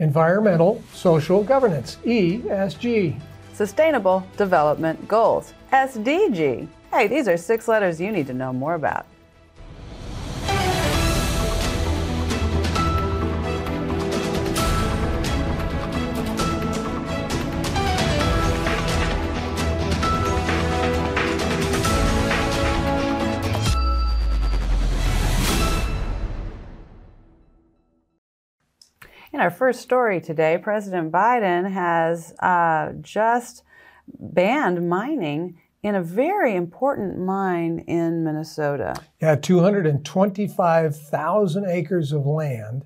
environmental, social governance, ESG. Sustainable Development Goals, SDG. Hey, these are six letters you need to know more about. In our first story today, President Biden has uh, just banned mining in a very important mine in Minnesota. Yeah, 225,000 acres of land.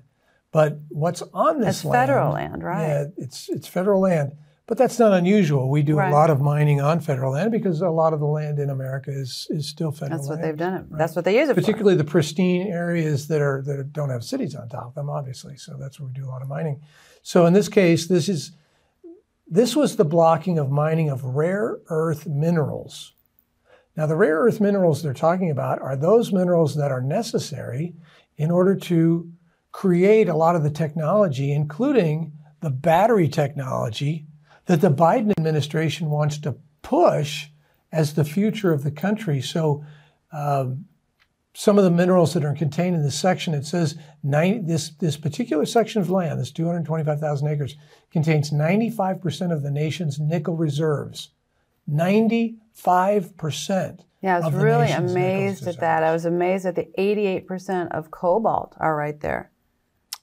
But what's on this it's land? federal land, right? Yeah, it's it's federal land. But that's not unusual. We do Right. a lot of mining on federal land because a lot of the land in America is is still federal That's what they've done it. That's what they use it for. Particularly the pristine areas that are that don't have cities on top of them, obviously. So that's where we do a lot of mining. So in this case, this is this was the blocking of mining of rare earth minerals. Now, the rare earth minerals they're talking about are those minerals that are necessary in order to create a lot of the technology, including the battery technology that the Biden administration wants to push as the future of the country. So, um, some of the minerals that are contained in this section, it says 90, this, this particular section of land, this 225,000 acres, contains 95% of the nation's nickel reserves. 95%. Yeah, I was really amazed at that. I was amazed that the 88% of cobalt are right there.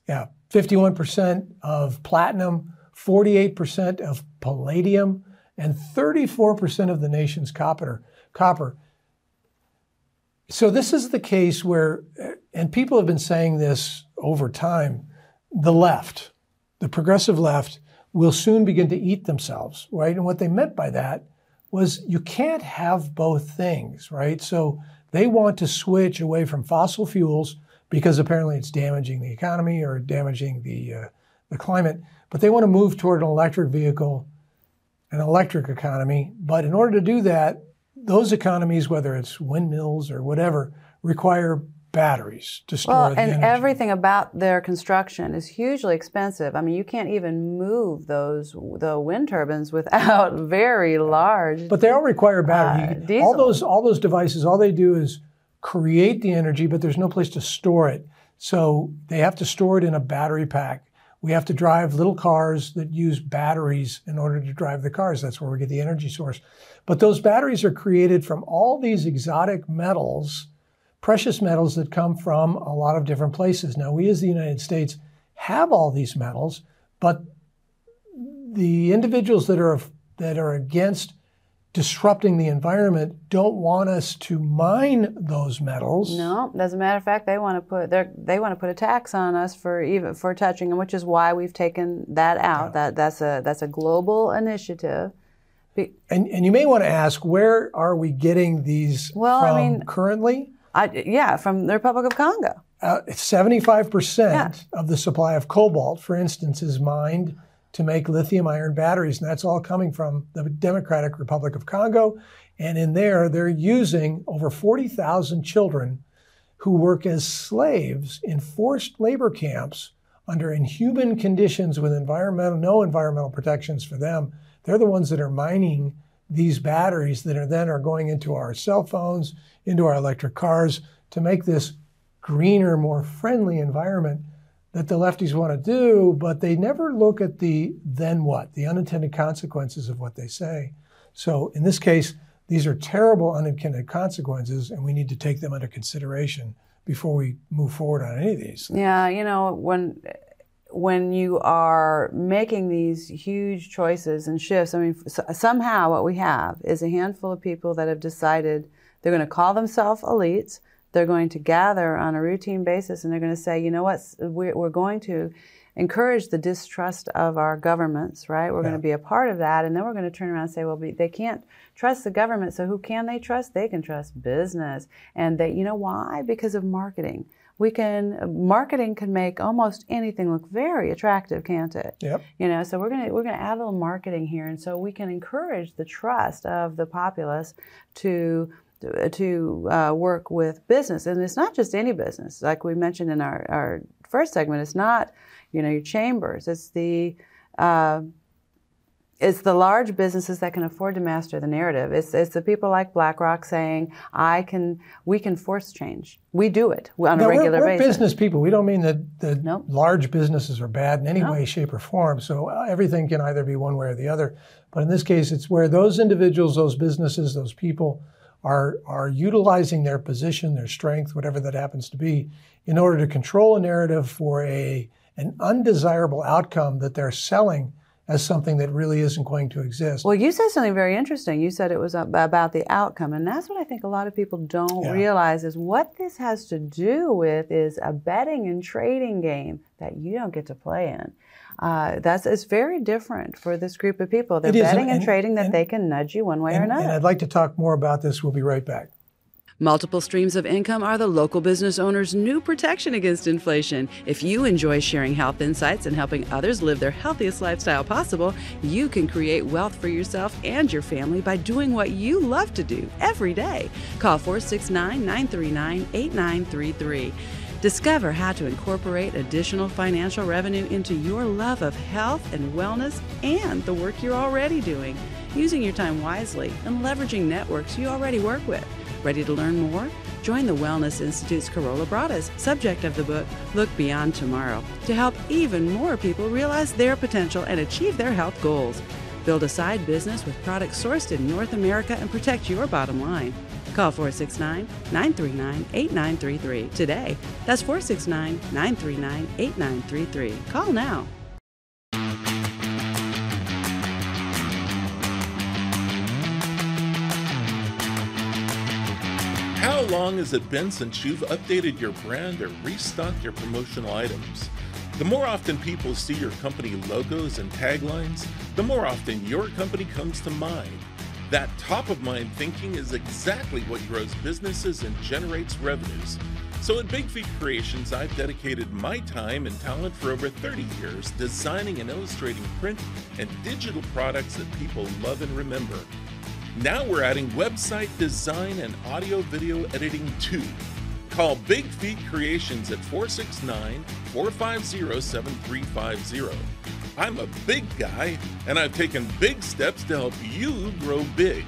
Yeah, 51% of platinum, 48% of palladium, and 34% of the nation's copper. Copper. So this is the case where, and people have been saying this over time, the left, the progressive left, will soon begin to eat themselves, right? And what they meant by that was you can't have both things, right? So they want to switch away from fossil fuels because apparently it's damaging the economy or damaging the uh, the climate, but they want to move toward an electric vehicle, an electric economy. But in order to do that, those economies, whether it's windmills or whatever, require batteries to store Well, and energy. everything about their construction is hugely expensive. I mean, you can't even move those the wind turbines without very large. But they all require battery. Uh, You can- diesel. all those all those devices, all they do is create the energy, but there's no place to store it. So they have to store it in a battery pack. We have to drive little cars that use batteries in order to drive the cars. That's where we get the energy source. But those batteries are created from all these exotic metals, precious metals that come from a lot of different places. Now, we as the United States have all these metals, but the individuals that are that are against disrupting the environment don't want us to mine those metals. no, as a matter of fact, they want to put they they want to put a tax on us for even for touching them, which is why we've taken that out. That that's a that's a global initiative. Be- And and you may want to ask where are we getting these Well, I mean- currently? I, yeah, from the Republic of Congo. Uh, 75% Yeah. of the supply of cobalt, for instance, is mined to make lithium iron batteries. And that's all coming from the Democratic Republic of Congo. And in there, they're using over 40,000 children who work as slaves in forced labor camps under inhuman conditions with environmental, no environmental protections for them. They're the ones that are mining these batteries that are then are going into our cell phones, into our electric cars to make this greener, more friendly environment that the lefties want to do, but they never look at the then what, the unintended consequences of what they say. So in this case, these are terrible unintended consequences, and we need to take them under consideration before we move forward on any of these. Yeah, you know, when when you are making these huge choices and shifts, I mean, somehow what we have is a handful of people that have decided they're going to call themselves elites. They're going to gather on a routine basis and they're going to say, you know what, we're, we're going to encourage the distrust of our governments, right? We're going to be a part of that. And then we're going to turn around and say, well, they can't trust the government. So who can they trust? They can trust business. And they, you know why? Because of marketing we can uh, marketing can make almost anything look very attractive can't it Yep. you know so we're going to we're going to add a little marketing here and so we can encourage the trust of the populace to to uh, work with business and it's not just any business like we mentioned in our, our first segment it's not you know, your chambers. It's the uh, it's the large businesses that can afford to master the narrative. It's, it's the people like BlackRock saying, "I can, we can force change. We do it on no, a regular we're, we're basis." business people. We don't mean that the Nope. large businesses are bad in any No. way, shape, or form. So uh, everything can either be one way or the other. But in this case, it's where those individuals, those businesses, those people are are utilizing their position, their strength, whatever that happens to be, in order to control a narrative for a an undesirable outcome that they're selling as something that really isn't going to exist. Well, you said something very interesting. You said it was about the outcome, and that's what I think a lot of people don't Yeah. realize is what this has to do with is a betting and trading game that you don't get to play in. Uh, that's it's very different for this group of people. They're It is, betting and, and- trading that and- they can nudge you one way or another. and I'd like to talk more about this. We'll be right back. Multiple streams of income are the local business owner's new protection against inflation. If you enjoy sharing health insights and helping others live their healthiest lifestyle possible, you can create wealth for yourself and your family by doing what you love to do every day. Call 469 939 8933. Discover how to incorporate additional financial revenue into your love of health and wellness and the work you're already doing, using your time wisely and leveraging networks you already work with. Ready to learn more? Join the Wellness Institute's Corolla Bradas, subject of the book Look Beyond Tomorrow, to help even more people realize their potential and achieve their health goals. Build a side business with products sourced in North America and protect your bottom line. Call 469 939 8933 today. That's 469 939 8933. Call now. How long has it been since you've updated your brand or restocked your promotional items? The more often people see your company logos and taglines, the more often your company comes to mind. That top of mind thinking is exactly what grows businesses and generates revenues. So at Big Feet Creations, I've dedicated my time and talent for over 30 years designing and illustrating print and digital products that people love and remember. Now we're adding website design and audio video editing too. Call Big Feet Creations at 469 450 7350. I'm a big guy, and I've taken big steps to help you grow big.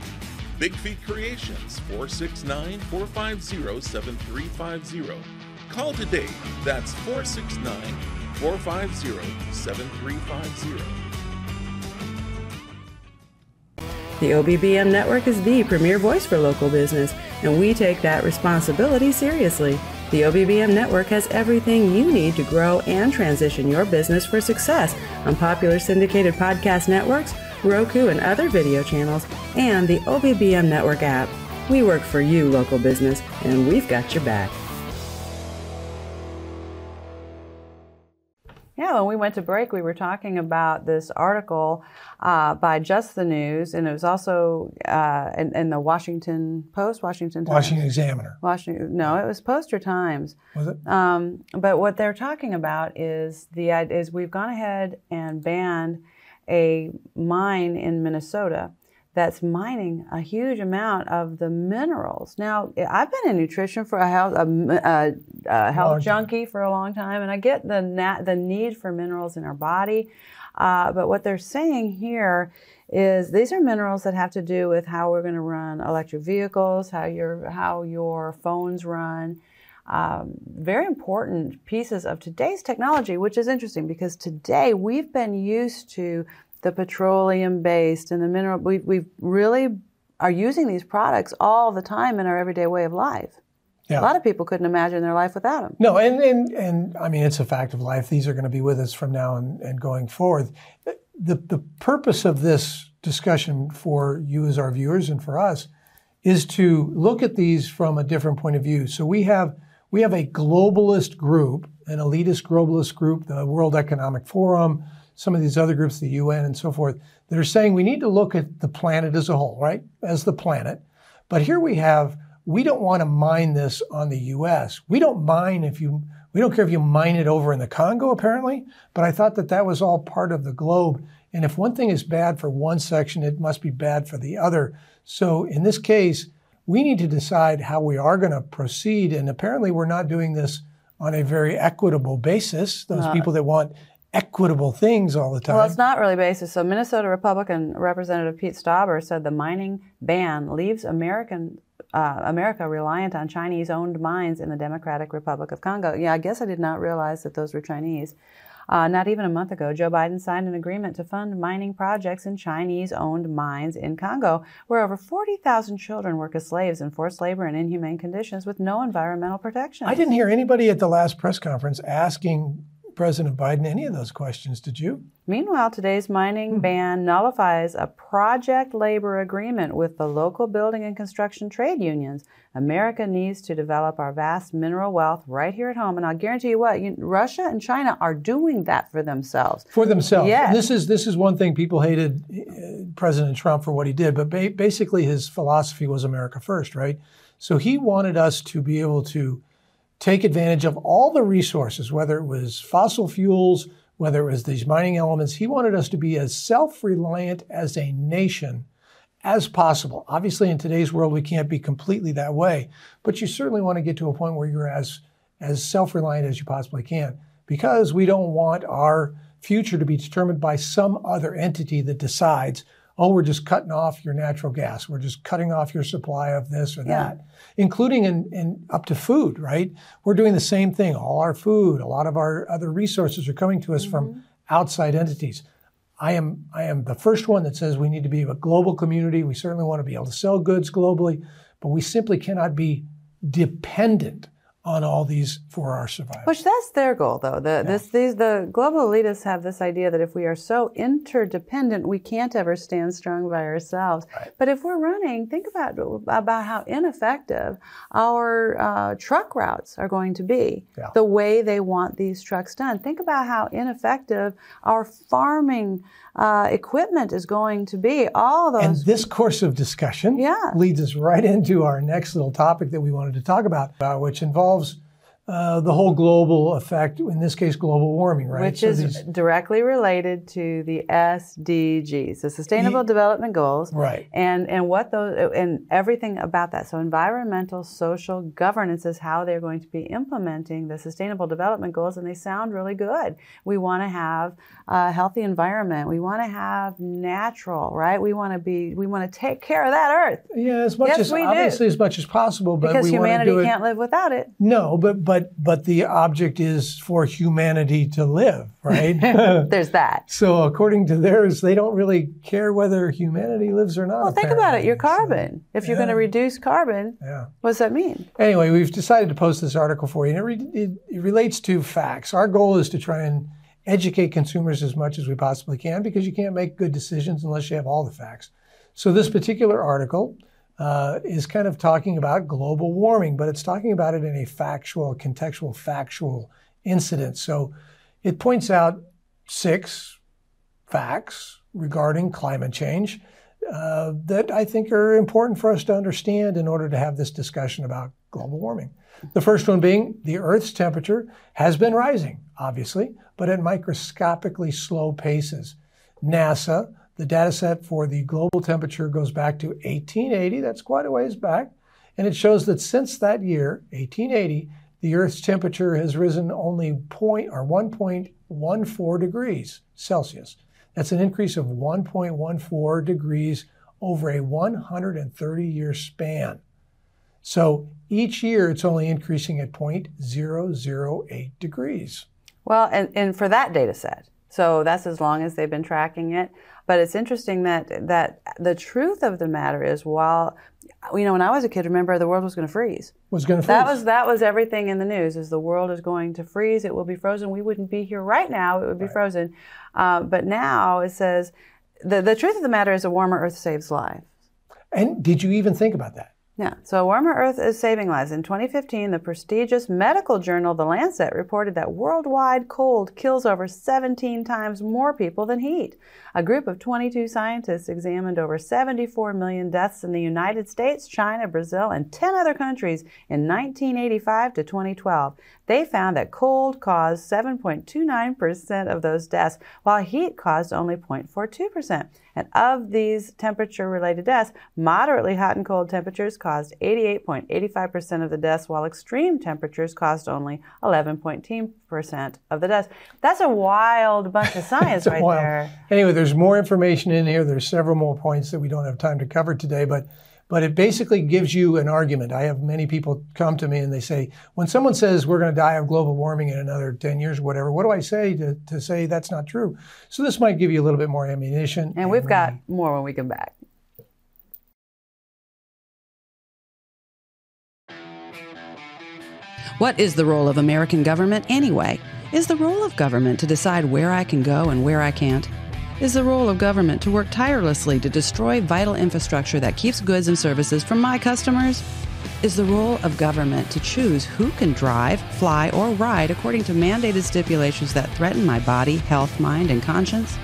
Big Feet Creations 469 450 7350. Call today. That's 469 450 7350. The OBBM network is the premier voice for local business, and we take that responsibility seriously. The OBBM network has everything you need to grow and transition your business for success on popular syndicated podcast networks, Roku and other video channels, and the OBBM network app. We work for you, local business, and we've got your back. Yeah, when we went to break, we were talking about this article uh, by Just the News, and it was also uh, in, in the Washington Post, Washington Times. Washington Examiner. Washington. No, it was Poster Times. Was it? Um, but what they're talking about is the is we've gone ahead and banned a mine in Minnesota that's mining a huge amount of the minerals. Now, I've been in nutrition for a health, a, a, a health junkie for a long time, and I get the the need for minerals in our body. Uh, but what they're saying here is these are minerals that have to do with how we're going to run electric vehicles, how your how your phones run. Um, very important pieces of today's technology, which is interesting because today we've been used to the petroleum based and the mineral. We we really are using these products all the time in our everyday way of life. Yeah. A lot of people couldn't imagine their life without them. No, and, and, and I mean, it's a fact of life. These are going to be with us from now and, and going forward. The, the purpose of this discussion for you as our viewers and for us is to look at these from a different point of view. So we have, we have a globalist group, an elitist globalist group, the World Economic Forum, some of these other groups, the UN and so forth, that are saying we need to look at the planet as a whole, right? As the planet. But here we have we don't want to mine this on the U.S. We don't mine if you, we don't care if you mine it over in the Congo, apparently. But I thought that that was all part of the globe. And if one thing is bad for one section, it must be bad for the other. So in this case, we need to decide how we are going to proceed. And apparently, we're not doing this on a very equitable basis. Those uh, people that want equitable things all the time. Well, it's not really basis. So Minnesota Republican Representative Pete Stauber said the mining ban leaves American uh, America reliant on Chinese-owned mines in the Democratic Republic of Congo. Yeah, I guess I did not realize that those were Chinese. Uh, not even a month ago, Joe Biden signed an agreement to fund mining projects in Chinese owned mines in Congo, where over 40,000 children work as slaves in forced labor and inhumane conditions with no environmental protection. I didn't hear anybody at the last press conference asking President Biden any of those questions, did you? Meanwhile, today's mining hmm. ban nullifies a project labor agreement with the local building and construction trade unions. America needs to develop our vast mineral wealth right here at home, and I'll guarantee you what: you, Russia and China are doing that for themselves. For themselves. Yes. This is this is one thing people hated uh, President Trump for what he did, but ba- basically his philosophy was America first, right? So he wanted us to be able to take advantage of all the resources, whether it was fossil fuels, whether it was these mining elements. He wanted us to be as self reliant as a nation as possible. Obviously, in today's world, we can't be completely that way, but you certainly want to get to a point where you're as, as self reliant as you possibly can because we don't want our future to be determined by some other entity that decides oh, we're just cutting off your natural gas. We're just cutting off your supply of this or yeah. that, including in, in, up to food, right? We're doing the same thing. All our food, a lot of our other resources are coming to us mm-hmm. from outside entities. I am, I am the first one that says we need to be a global community. We certainly want to be able to sell goods globally, but we simply cannot be dependent on all these for our survival. Which that's their goal, though. The, yeah. this, these, the global elitists have this idea that if we are so interdependent, we can't ever stand strong by ourselves. Right. But if we're running, think about about how ineffective our uh, truck routes are going to be. Yeah. The way they want these trucks done. Think about how ineffective our farming uh, equipment is going to be. All those. And this course of discussion yeah. leads us right into our next little topic that we wanted to talk about, uh, which involves themselves uh, the whole global effect, in this case, global warming, right? Which so is these, directly related to the SDGs, the Sustainable the, Development Goals, right? And and what those and everything about that. So environmental, social governance is how they're going to be implementing the Sustainable Development Goals, and they sound really good. We want to have a healthy environment. We want to have natural, right? We want to be. We want to take care of that Earth. Yeah, as much yes, as obviously do. as much as possible, but because humanity it, can't live without it. No, but but but but the object is for humanity to live, right? There's that. so according to theirs, they don't really care whether humanity lives or not. Well, think about it. Your carbon. So, if you're yeah. going to reduce carbon, yeah. what does that mean? Anyway, we've decided to post this article for you, and it, re- it, it relates to facts. Our goal is to try and educate consumers as much as we possibly can because you can't make good decisions unless you have all the facts. So this particular article uh, is kind of talking about global warming, but it's talking about it in a factual, contextual, factual incident. So it points out six facts regarding climate change uh, that I think are important for us to understand in order to have this discussion about global warming. The first one being the Earth's temperature has been rising, obviously, but at microscopically slow paces. NASA the data set for the global temperature goes back to 1880. That's quite a ways back. And it shows that since that year, 1880, the Earth's temperature has risen only point or 1.14 degrees Celsius. That's an increase of 1.14 degrees over a 130 year span. So each year it's only increasing at 0.008 degrees. Well, and, and for that data set, so that's as long as they've been tracking it. But it's interesting that that the truth of the matter is, while you know, when I was a kid, remember the world was going to freeze. Was going to freeze. That was that was everything in the news. Is the world is going to freeze? It will be frozen. We wouldn't be here right now. It would be right. frozen. Uh, but now it says the the truth of the matter is a warmer Earth saves lives. And did you even think about that? Yeah, so a warmer Earth is saving lives. In 2015, the prestigious medical journal The Lancet reported that worldwide cold kills over 17 times more people than heat. A group of 22 scientists examined over 74 million deaths in the United States, China, Brazil, and 10 other countries in 1985 to 2012. They found that cold caused 7.29% of those deaths, while heat caused only 0.42%. And of these temperature related deaths, moderately hot and cold temperatures caused 88.85% of the deaths, while extreme temperatures caused only 11.2% of the deaths. That's a wild bunch of science right wild. there. Anyway, there's more information in here. There's several more points that we don't have time to cover today, but but it basically gives you an argument. I have many people come to me and they say, when someone says we're going to die of global warming in another 10 years, or whatever, what do I say to, to say that's not true? So this might give you a little bit more ammunition. And, and we've got more when we come back. What is the role of American government anyway? Is the role of government to decide where I can go and where I can't? Is the role of government to work tirelessly to destroy vital infrastructure that keeps goods and services from my customers? Is the role of government to choose who can drive, fly, or ride according to mandated stipulations that threaten my body, health, mind, and conscience?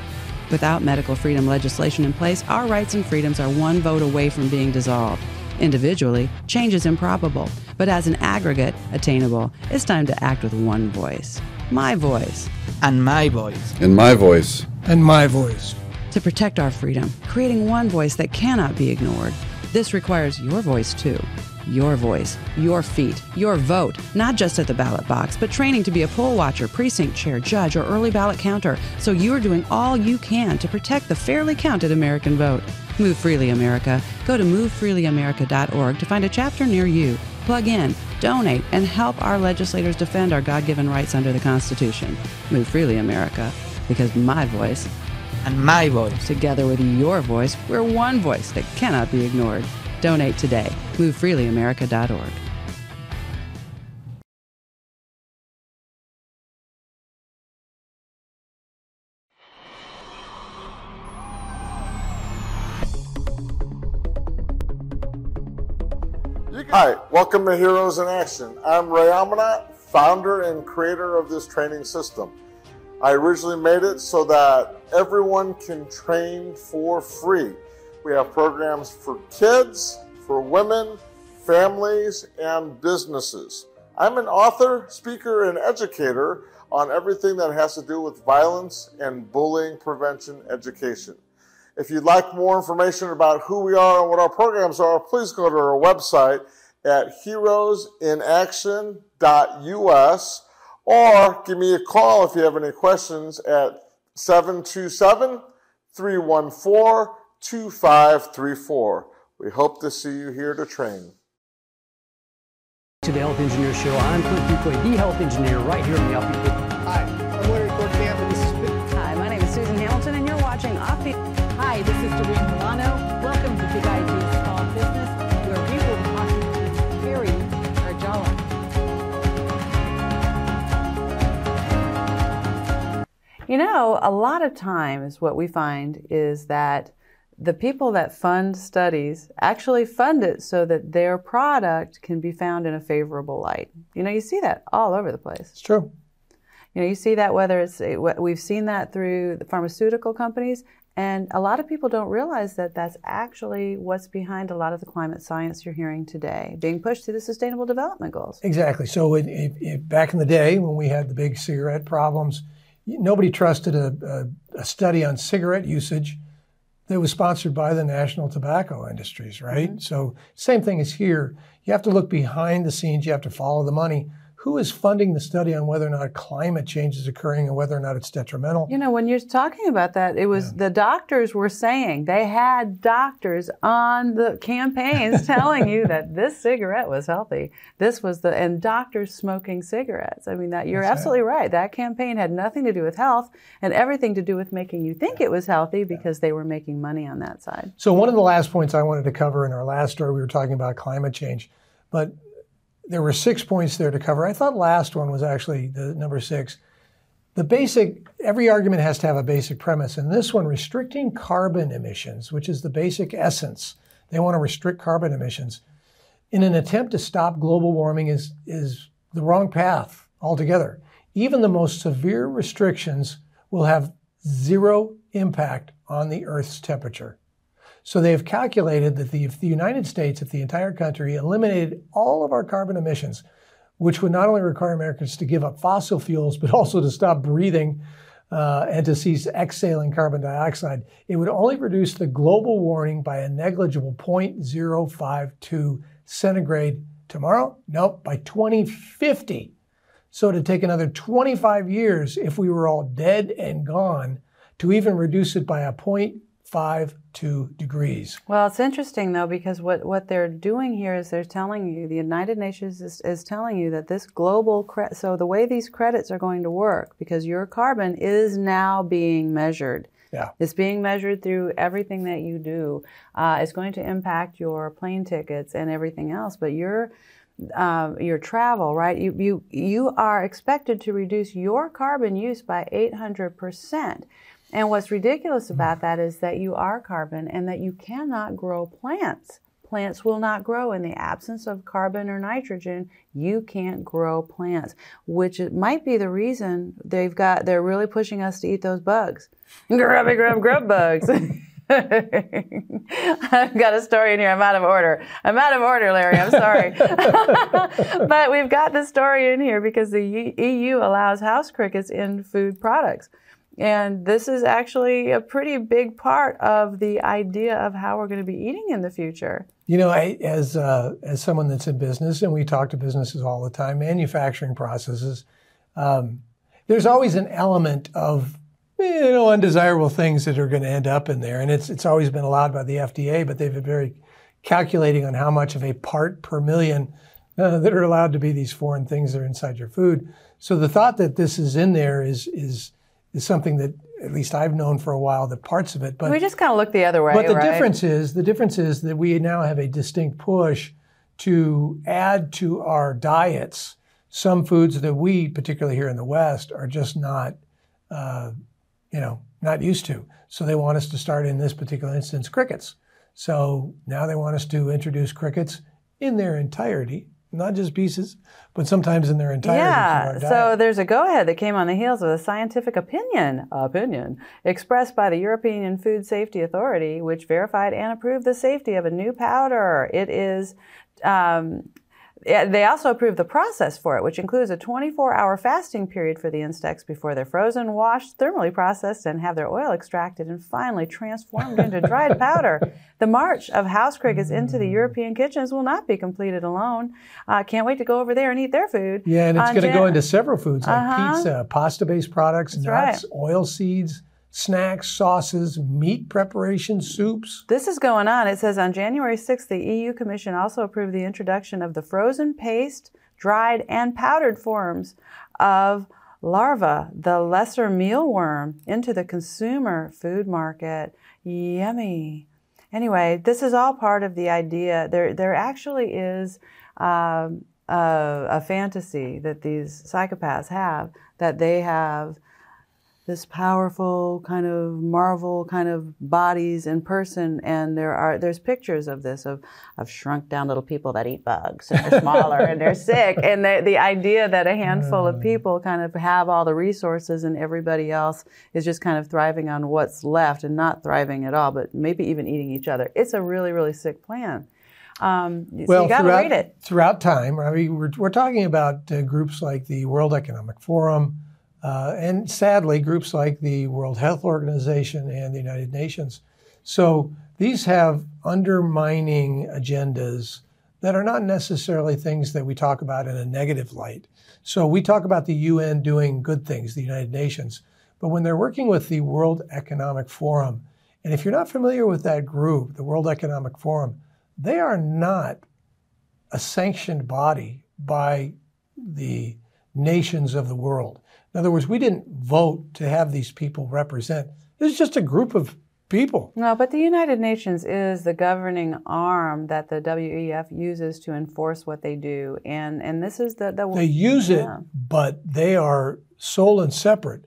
Without medical freedom legislation in place, our rights and freedoms are one vote away from being dissolved. Individually, change is improbable, but as an aggregate, attainable. It's time to act with one voice. My voice. And my voice. And my voice and my voice. To protect our freedom, creating one voice that cannot be ignored. This requires your voice too. Your voice, your feet, your vote, not just at the ballot box, but training to be a poll watcher, precinct chair, judge, or early ballot counter, so you're doing all you can to protect the fairly counted American vote. Move Freely America. Go to movefreelyamerica.org to find a chapter near you. Plug in, donate, and help our legislators defend our God given rights under the Constitution. Move Freely America because my voice and my voice, together with your voice, we're one voice that cannot be ignored. Donate today. MoveFreelyAmerica.org. Hi, welcome to Heroes in Action. I'm Ray Amanat, founder and creator of this training system. I originally made it so that everyone can train for free. We have programs for kids, for women, families, and businesses. I'm an author, speaker, and educator on everything that has to do with violence and bullying prevention education. If you'd like more information about who we are and what our programs are, please go to our website at heroesinaction.us or give me a call if you have any questions at 727 314 2534. We hope to see you here to train. To the Health Engineer Show, I'm Clint Duquay, the Health Engineer, right here on the Offbeat. Hi, You know, a lot of times what we find is that the people that fund studies actually fund it so that their product can be found in a favorable light. You know, you see that all over the place. It's true. You know, you see that whether it's eh, we've seen that through the pharmaceutical companies, and a lot of people don't realize that that's actually what's behind a lot of the climate science you're hearing today, being pushed through the Sustainable Development Goals. Exactly. So, it, it, it, back in the day when we had the big cigarette problems nobody trusted a, a, a, study on cigarette usage that was sponsored by the national tobacco industries, right? Mm-hmm. So, same thing is here. You have to look behind the scenes, you have to follow the money who is funding the study on whether or not climate change is occurring and whether or not it's detrimental? You know, when you're talking about that, it was yeah. the doctors were saying they had doctors on the campaigns telling you that this cigarette was healthy. This was the and doctors smoking cigarettes. I mean, that you're That's absolutely right. right. That campaign had nothing to do with health and everything to do with making you think it was healthy because they were making money on that side. So one of the last points I wanted to cover in our last story, we were talking about climate change, but there were six points there to cover. I thought last one was actually the number six. The basic, every argument has to have a basic premise. And this one, restricting carbon emissions, which is the basic essence. They want to restrict carbon emissions in an attempt to stop global warming is, is the wrong path altogether. Even the most severe restrictions will have zero impact on the Earth's temperature. So they have calculated that the, if the United States, if the entire country eliminated all of our carbon emissions, which would not only require Americans to give up fossil fuels, but also to stop breathing uh, and to cease exhaling carbon dioxide, it would only reduce the global warming by a negligible 0.052 centigrade tomorrow? Nope, by 2050. So to take another 25 years if we were all dead and gone to even reduce it by a 0.52 degrees. Well, it's interesting though because what, what they're doing here is they're telling you the United Nations is, is telling you that this global cre- so the way these credits are going to work because your carbon is now being measured. Yeah. It's being measured through everything that you do. Uh, it's going to impact your plane tickets and everything else, but your uh, your travel, right? You, you you are expected to reduce your carbon use by 800 percent. And what's ridiculous hmm. about that is that you are carbon and that you cannot grow plants. Plants will not grow in the absence of carbon or nitrogen. You can't grow plants, which might be the reason they've got, they're really pushing us to eat those bugs. Grubby grub grub bugs. I've got a story in here. I'm out of order. I'm out of order, Larry. I'm sorry. but we've got the story in here because the EU allows house crickets in food products. And this is actually a pretty big part of the idea of how we're going to be eating in the future. You know, I, as uh, as someone that's in business, and we talk to businesses all the time, manufacturing processes. Um, there's always an element of you know undesirable things that are going to end up in there, and it's it's always been allowed by the FDA, but they've been very calculating on how much of a part per million uh, that are allowed to be these foreign things that are inside your food. So the thought that this is in there is is is something that at least I've known for a while that parts of it. But we just kind of look the other way. But the right? difference is the difference is that we now have a distinct push to add to our diets some foods that we, particularly here in the West, are just not, uh, you know, not used to. So they want us to start in this particular instance crickets. So now they want us to introduce crickets in their entirety not just pieces, but sometimes in their entirety. Yeah. So there's a go-ahead that came on the heels of a scientific opinion, opinion expressed by the European Food Safety Authority, which verified and approved the safety of a new powder. It is um, they also approved the process for it, which includes a 24 hour fasting period for the insects before they're frozen, washed, thermally processed, and have their oil extracted and finally transformed into dried powder. The march of house crickets into the European kitchens will not be completed alone. Uh, can't wait to go over there and eat their food. Yeah, and it's going to Jan- go into several foods like Uh-huh. pizza, pasta based products, That's nuts, right. oil seeds, snacks, sauces, meat preparation, soups. This is going on. It says on January 6th, the EU Commission also approved the introduction of the frozen paste, dried, and powdered forms of larva, the lesser mealworm, into the consumer food market. Yummy. Anyway, this is all part of the idea. There, there actually is um, a, a fantasy that these psychopaths have that they have this powerful kind of marvel kind of bodies in person and there are there's pictures of this of of shrunk down little people that eat bugs and they're smaller and they're sick and the, the idea that a handful of people kind of have all the resources and everybody else is just kind of thriving on what's left and not thriving at all but maybe even eating each other. It's a really really sick plan. Um, so Well, you throughout, it. throughout time, I mean, we're, we're talking about uh, groups like the World Economic Forum, uh, and sadly, groups like the World Health Organization and the United Nations. So these have undermining agendas that are not necessarily things that we talk about in a negative light. So we talk about the UN doing good things, the United Nations, but when they're working with the World Economic Forum, and if you're not familiar with that group, the World Economic Forum, they are not a sanctioned body by the nations of the world. In other words, we didn't vote to have these people represent. This is just a group of people. No, but the United Nations is the governing arm that the WEF uses to enforce what they do, and and this is the, the They use it, but they are sole and separate.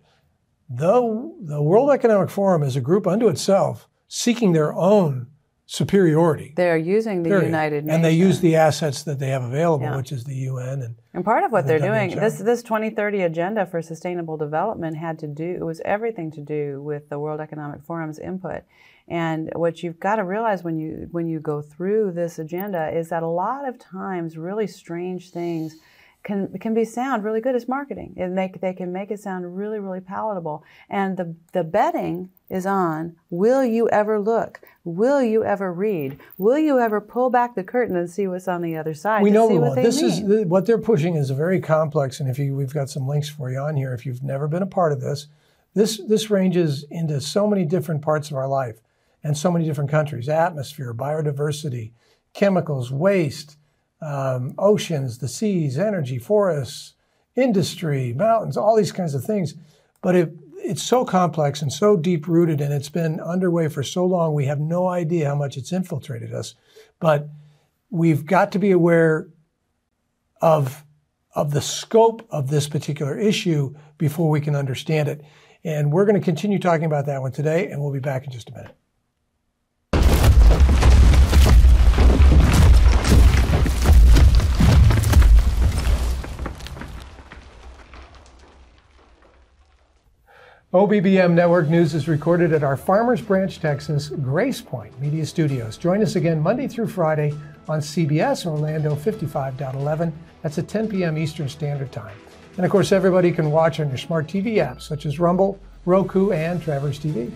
The, the World Economic Forum is a group unto itself seeking their own superiority. They're using the period. United Nations, And they use the assets that they have available, Yeah. which is the UN and And part of what they're doing, this this 2030 agenda for sustainable development had to do it was everything to do with the World Economic Forum's input. And what you've got to realize when you when you go through this agenda is that a lot of times really strange things can can be sound really good as marketing. And make they can make it sound really really palatable. And the the betting is on will you ever look? Will you ever read? Will you ever pull back the curtain and see what's on the other side? We to know see we what they This mean? is what they're pushing is very complex, and if you, we've got some links for you on here. If you've never been a part of this, this this ranges into so many different parts of our life and so many different countries: atmosphere, biodiversity, chemicals, waste, um, oceans, the seas, energy, forests, industry, mountains, all these kinds of things. But it, it's so complex and so deep rooted, and it's been underway for so long, we have no idea how much it's infiltrated us. But we've got to be aware of, of the scope of this particular issue before we can understand it. And we're going to continue talking about that one today, and we'll be back in just a minute. OBBM Network News is recorded at our Farmers Branch, Texas, Grace Point Media Studios. Join us again Monday through Friday on CBS Orlando 55.11. That's at 10 p.m. Eastern Standard Time. And of course, everybody can watch on your smart TV apps such as Rumble, Roku, and Travers TV.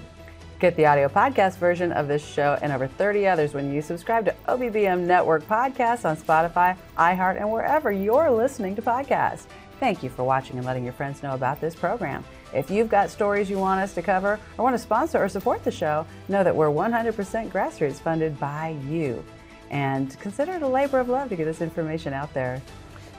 Get the audio podcast version of this show and over 30 others when you subscribe to OBBM Network Podcasts on Spotify, iHeart, and wherever you're listening to podcasts. Thank you for watching and letting your friends know about this program. If you've got stories you want us to cover or want to sponsor or support the show, know that we're 100% grassroots funded by you. And consider it a labor of love to get this information out there.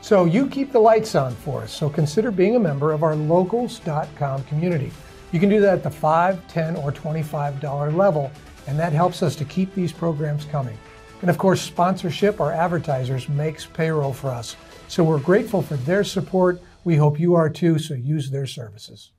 So you keep the lights on for us. So consider being a member of our locals.com community. You can do that at the $5, 10 or $25 level, and that helps us to keep these programs coming. And of course, sponsorship or advertisers makes payroll for us. So we're grateful for their support. We hope you are too, so use their services.